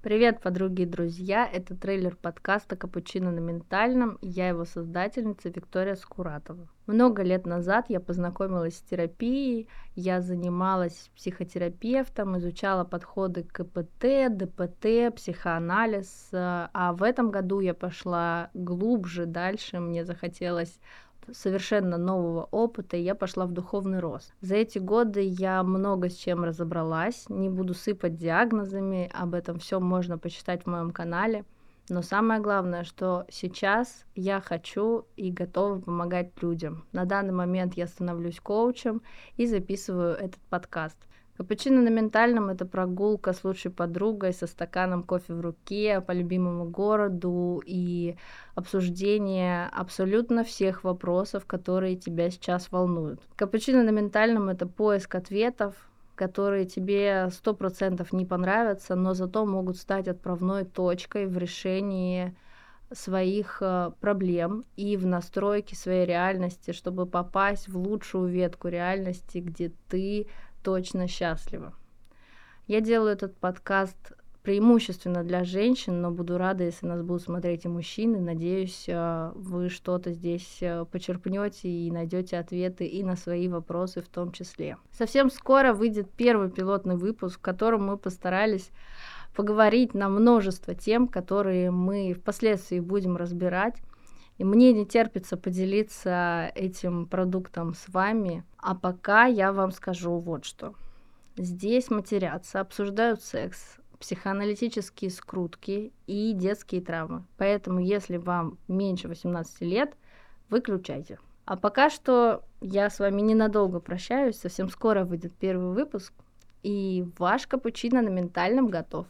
Привет, подруги и друзья! Это трейлер подкаста «Капучино на ментальном» и я его создательница Виктория Скуратова. Много лет назад я познакомилась с терапией, я занималась психотерапевтом, изучала подходы к КПТ, ДПТ, психоанализ, а в этом году я пошла глубже, дальше, мне захотелось совершенно нового опыта, и я пошла в духовный рост. За эти годы я много с чем разобралась, не буду сыпать диагнозами, об этом все можно почитать в моем канале. Но самое главное, что сейчас я хочу и готова помогать людям. На данный момент я становлюсь коучем и записываю этот подкаст. Капучино на ментальном — это прогулка с лучшей подругой со стаканом кофе в руке по любимому городу и обсуждение абсолютно всех вопросов, которые тебя сейчас волнуют. Капучино на ментальном — это поиск ответов, которые тебе сто процентов не понравятся, но зато могут стать отправной точкой в решении своих э, проблем и в настройке своей реальности, чтобы попасть в лучшую ветку реальности, где ты точно счастлива. Я делаю этот подкаст преимущественно для женщин, но буду рада, если нас будут смотреть и мужчины. Надеюсь, э, вы что-то здесь э, почерпнете и найдете ответы и на свои вопросы в том числе. Совсем скоро выйдет первый пилотный выпуск, в котором мы постарались поговорить на множество тем, которые мы впоследствии будем разбирать. И мне не терпится поделиться этим продуктом с вами. А пока я вам скажу вот что. Здесь матерятся, обсуждают секс, психоаналитические скрутки и детские травмы. Поэтому, если вам меньше 18 лет, выключайте. А пока что я с вами ненадолго прощаюсь. Совсем скоро выйдет первый выпуск. И ваш капучино на ментальном готов.